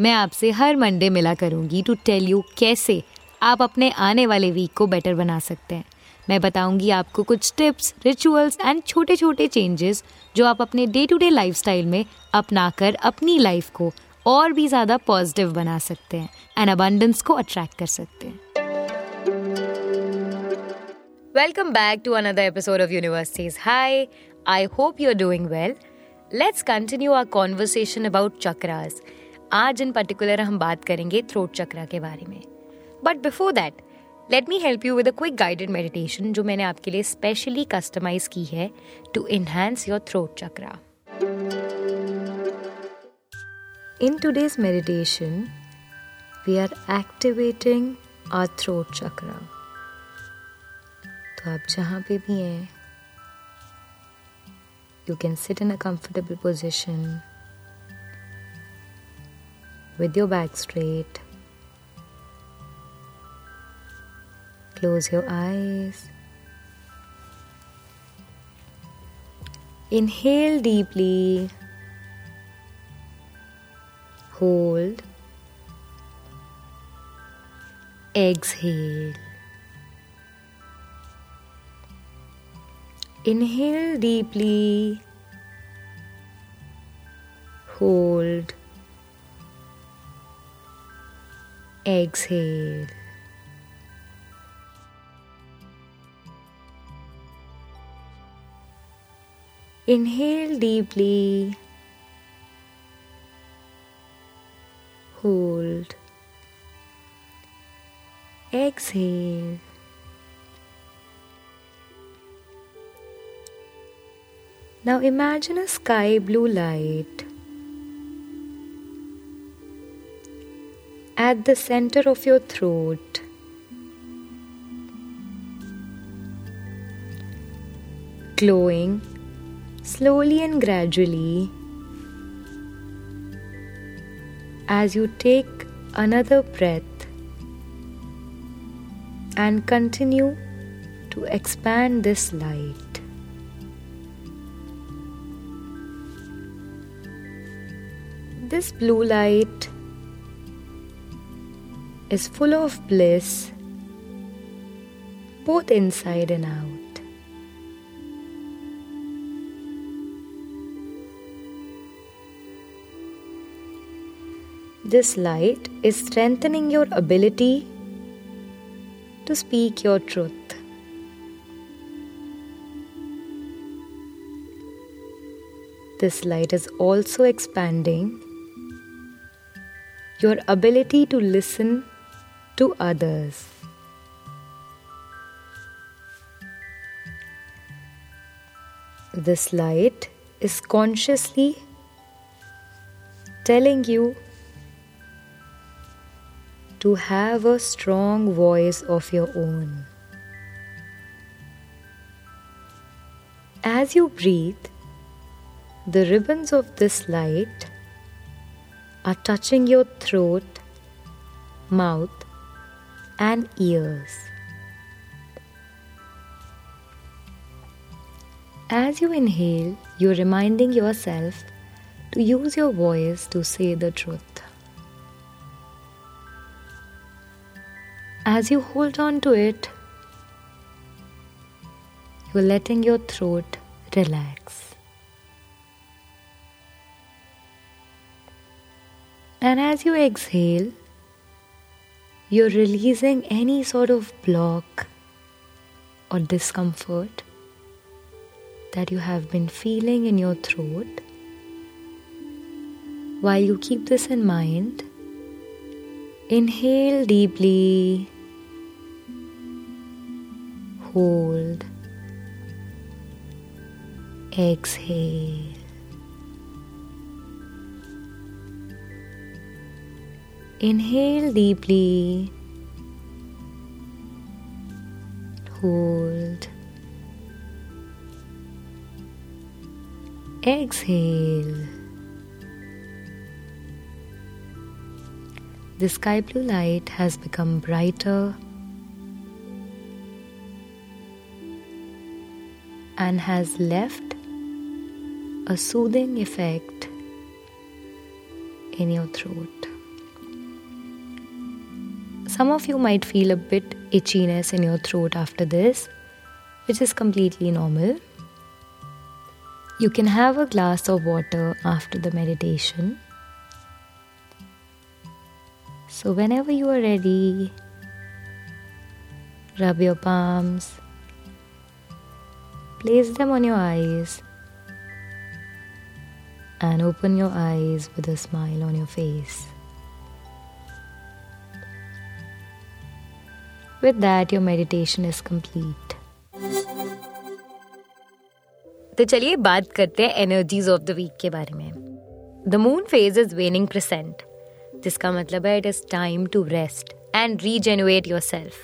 मैं आपसे हर मंडे मिला करूँगी टू टेल यू कैसे आप अपने आने वाले वीक को बेटर बना सकते हैं मैं बताऊँगी आपको कुछ टिप्स रिचुअल्स एंड छोटे छोटे चेंजेस जो आप अपने डे टू डे लाइफ में अपनाकर अपनी लाइफ को और भी ज़्यादा पॉजिटिव बना सकते हैं एंड अबंडेंस को अट्रैक्ट कर सकते हैं Welcome back to another episode of Universe Says Hi. I hope you're doing well. Let's continue our conversation about chakras. आज इन पर्टिकुलर हम बात करेंगे थ्रोट चक्रा के बारे में। But before that let me help you with a quick guided meditation जो मैंने आपके लिए स्पेशली कस्टमाइज की है to enhance your throat chakra in today's meditation we are activating our throat chakra तो आप जहाँ पे भी हैं you can sit in a comfortable position with your back straight. Close your eyes. Inhale deeply. Hold. Exhale. Inhale deeply. Hold. Exhale. Inhale deeply. Hold. Exhale. Now imagine a sky blue light at the center of your throat. Glowing slowly and gradually as you take another breath and continue to expand this light. This blue light is full of bliss, both inside and out. This light is strengthening your ability to speak your truth. This light is also expanding your ability to listen to others. This light is consciously telling you to have a strong voice of your own. As you breathe, the ribbons of this light are touching your throat, mouth, and ears. As you inhale, you're reminding yourself to use your voice to say the truth. As you hold on to it, you're letting your throat relax. And as you exhale, you're releasing any sort of block or discomfort that you have been feeling in your throat. While you keep this in mind, inhale deeply, hold, exhale. Inhale deeply. Hold. Exhale. The sky blue light has become brighter and has left a soothing effect in your throat. Some of you might feel a bit itchiness in your throat after this, which is completely normal. You can have a glass of water after the meditation. So, whenever you are ready, rub your palms, place them on your eyes, and open your eyes with a smile on your face. With that, your meditation is complete. तो चलिए बात करते हैं energies of the week के बारे में। The moon phase is waning present जिसका मतलब है it is time to rest and rejuvenate yourself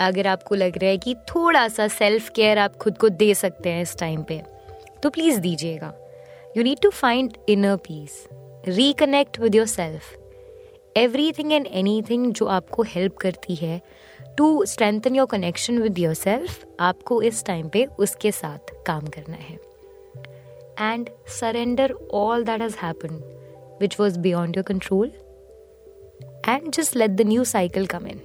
अगर आपको लग रहा है कि थोड़ा सा सेल्फ केयर आप खुद को दे सकते हैं इस टाइम पे तो प्लीज़ दीजिएगा। You need to find inner peace reconnect with yourself everything and anything जो आपको हेल्प करती है to strengthen your connection with yourself आपको इस टाइम पे उसके साथ काम करना है। And surrender all that has happen which was beyond your control and just let the new cycle come in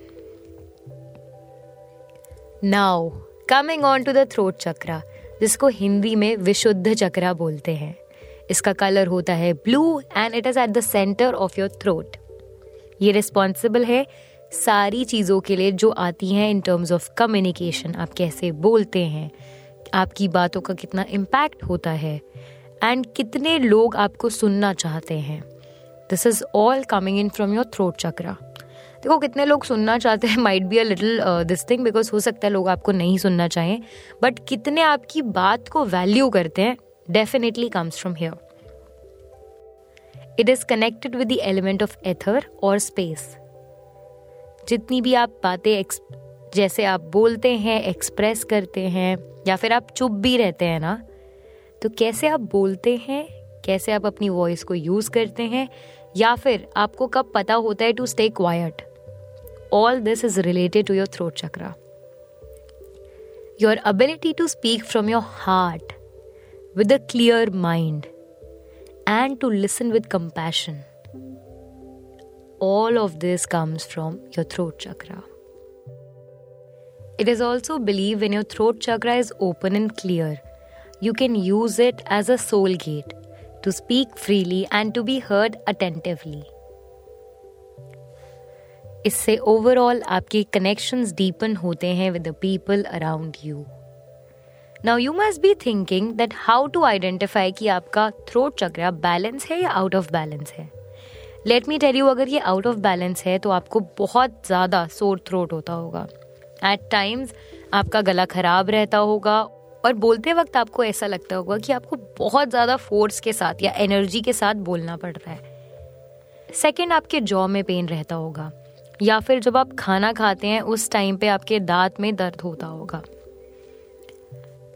now coming on to the throat chakra जिसको हिंदी में विशुद्ध चक्रा बोलते हैं। इसका कलर होता है blue and it is at the centre of your throat ये responsible है सारी चीज़ों के लिए जो आती हैं इन टर्म्स ऑफ़ कम्युनिकेशन आप कैसे बोलते हैं, आपकी बातों का कितना इम्पैक्ट होता है एंड कितने लोग आपको सुनना चाहते हैं। This is all coming in from your throat chakra देखो, कितने लोग सुनना चाहते हैं might be a little this thing because हो सकता है लोग आपको नहीं सुनना चाहें बट कितने आपकी बात को वैल्यू करते हैं definitely comes from here it is connected with the element of ether और स्पेस जितनी भी आप बातें जैसे आप बोलते हैं एक्सप्रेस करते हैं, या फिर आप चुप भी रहते हैं ना तो कैसे आप बोलते हैं, कैसे आप अपनी वॉइस को यूज़ करते हैं, या फिर आपको कब पता होता है to stay quiet all this is related to your throat chakra your ability to speak from your heart with a clear mind and to listen with compassion. All of this comes from your throat chakra. It is also believed when your throat chakra is open and clear, you can use it as a soul gate to speak freely and to be heard attentively. इससे overall आपके connections deepen होते हैं with the people around you now you must be thinking that how to identify कि आपका throat chakra balance है या out of balance है। Let me tell you अगर ये आउट ऑफ़ बैलेंस है तो आपको बहुत ज़्यादा सोर थ्रोट होता होगा। एट टाइम्स आपका गला खराब रहता होगा और बोलते वक्त आपको ऐसा लगता होगा कि आपको बहुत ज़्यादा फोर्स के साथ या एनर्जी के साथ बोलना पड़ रहा है। सेकेंड आपके जॉ में पेन रहता होगा। या फिर जब आप खाना खाते हैं, उस टाइम पे आपके दांत में दर्द होता होगा।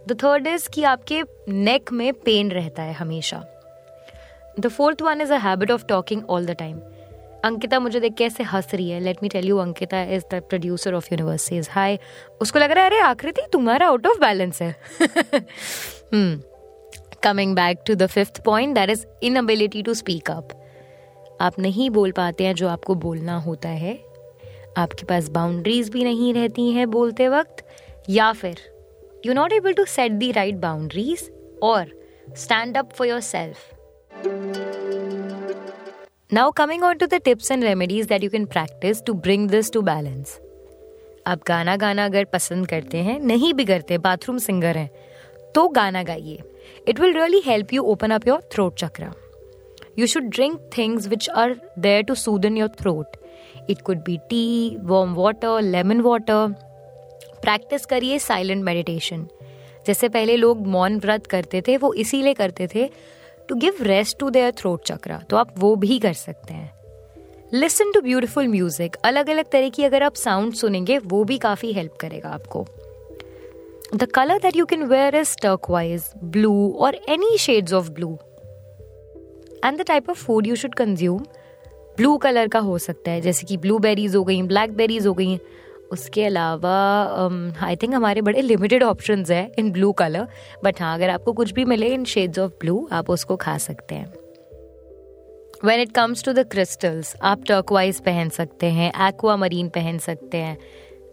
द थर्ड इज़ कि आपके नेक में पेन रहता है हमेशा। The fourth one is a habit of talking all the time Ankita मुझे देख के ऐसे हंस रही है। Let me tell you Ankita is the producer of universities hi उसको लग रहा है, अरे आकृति तुम्हारा आउट ऑफ़ बैलेंस है. Coming back to the fifth point that is inability to speak up आप नहीं बोल पाते हैं जो आपको बोलना होता है। आपके पास बाउंड्रीज भी नहीं रहती हैं बोलते वक्त। या फिर you're not able to set the right boundaries or stand up for yourself. Now, coming on to the tips and remedies that you can practice to bring this to balance. आप गाना गाना अगर पसंद करते हैं नहीं भी करते बाथरूम सिंगर हैं तो गाना गाइए it will really help you open up your throat chakra you should drink things which are there to Sudan your throat it could be T warm water lemon water practice करिए साइलेंट मेडिटेशन जैसे पहले लोग मौन व्रत करते थे, वो इसीलिए करते थे to give rest to their throat chakra तो आप वो भी कर सकते हैं. लिसन टू ब्यूटिफुल म्यूज़िक अलग अलग तरह की अगर आप साउंड सुनेंगे, वो भी काफ़ी हेल्प करेगा आपको. The colour that you can wear is turquoise blue और any shades of blue and the type of food you should consume blue colour का हो सकता है, जैसे कि ब्लूबेरीज हो गई ब्लैकबेरीज हो गई उसके अलावा आई um, थिंक हमारे बड़े लिमिटेड ऑप्शन है इन ब्लू कलर बट हाँ अगर आपको कुछ भी मिले इन शेड्स ऑफ़ ब्लू आप उसको खा सकते हैं when it comes to the crystals आप टर्कवाइज पहन सकते हैं एक्वा मरीन पहन सकते हैं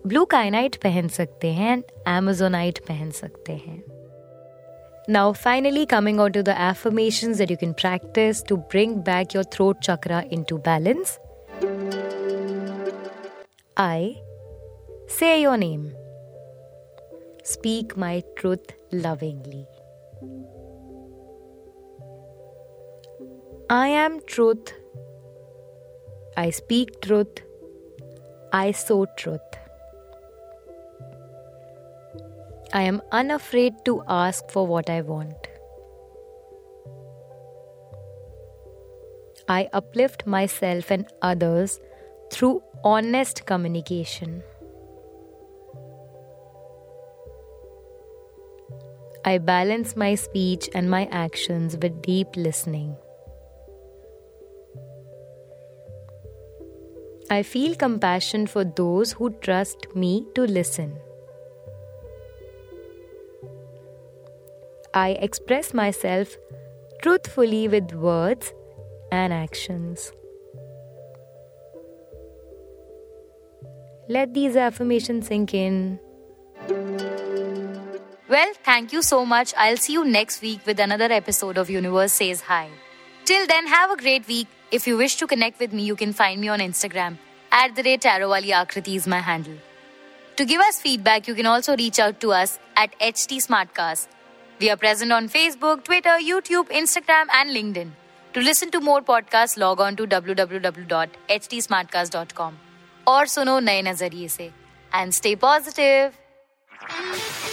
ब्लू काइनाइट पहन सकते हैं एंड एमेजोनाइट पहन सकते हैं Now, finally, coming on to the affirmations that you can practice to bring back your throat chakra into balance. I say your name. Speak my truth lovingly. I am truth. I speak truth. I sow truth. I am unafraid to ask for what I want. I uplift myself and others through honest communication. I balance my speech and my actions with deep listening. I feel compassion for those who trust me to listen. I express myself truthfully with words and actions. Let these affirmations sink in. Well, thank you so much. I'll see you next week with another episode of Universe Says Hi. Till then, have a great week. If you wish to connect with me, you can find me on Instagram. At the rate Tarowali Aakriti is my handle. To give us feedback, you can also reach out to us at HT Smartcast. We are present on Facebook, Twitter, YouTube, Instagram, and LinkedIn. To listen to more podcasts, log on to www.htsmartcast.com or suno naye nazariye se and stay positive.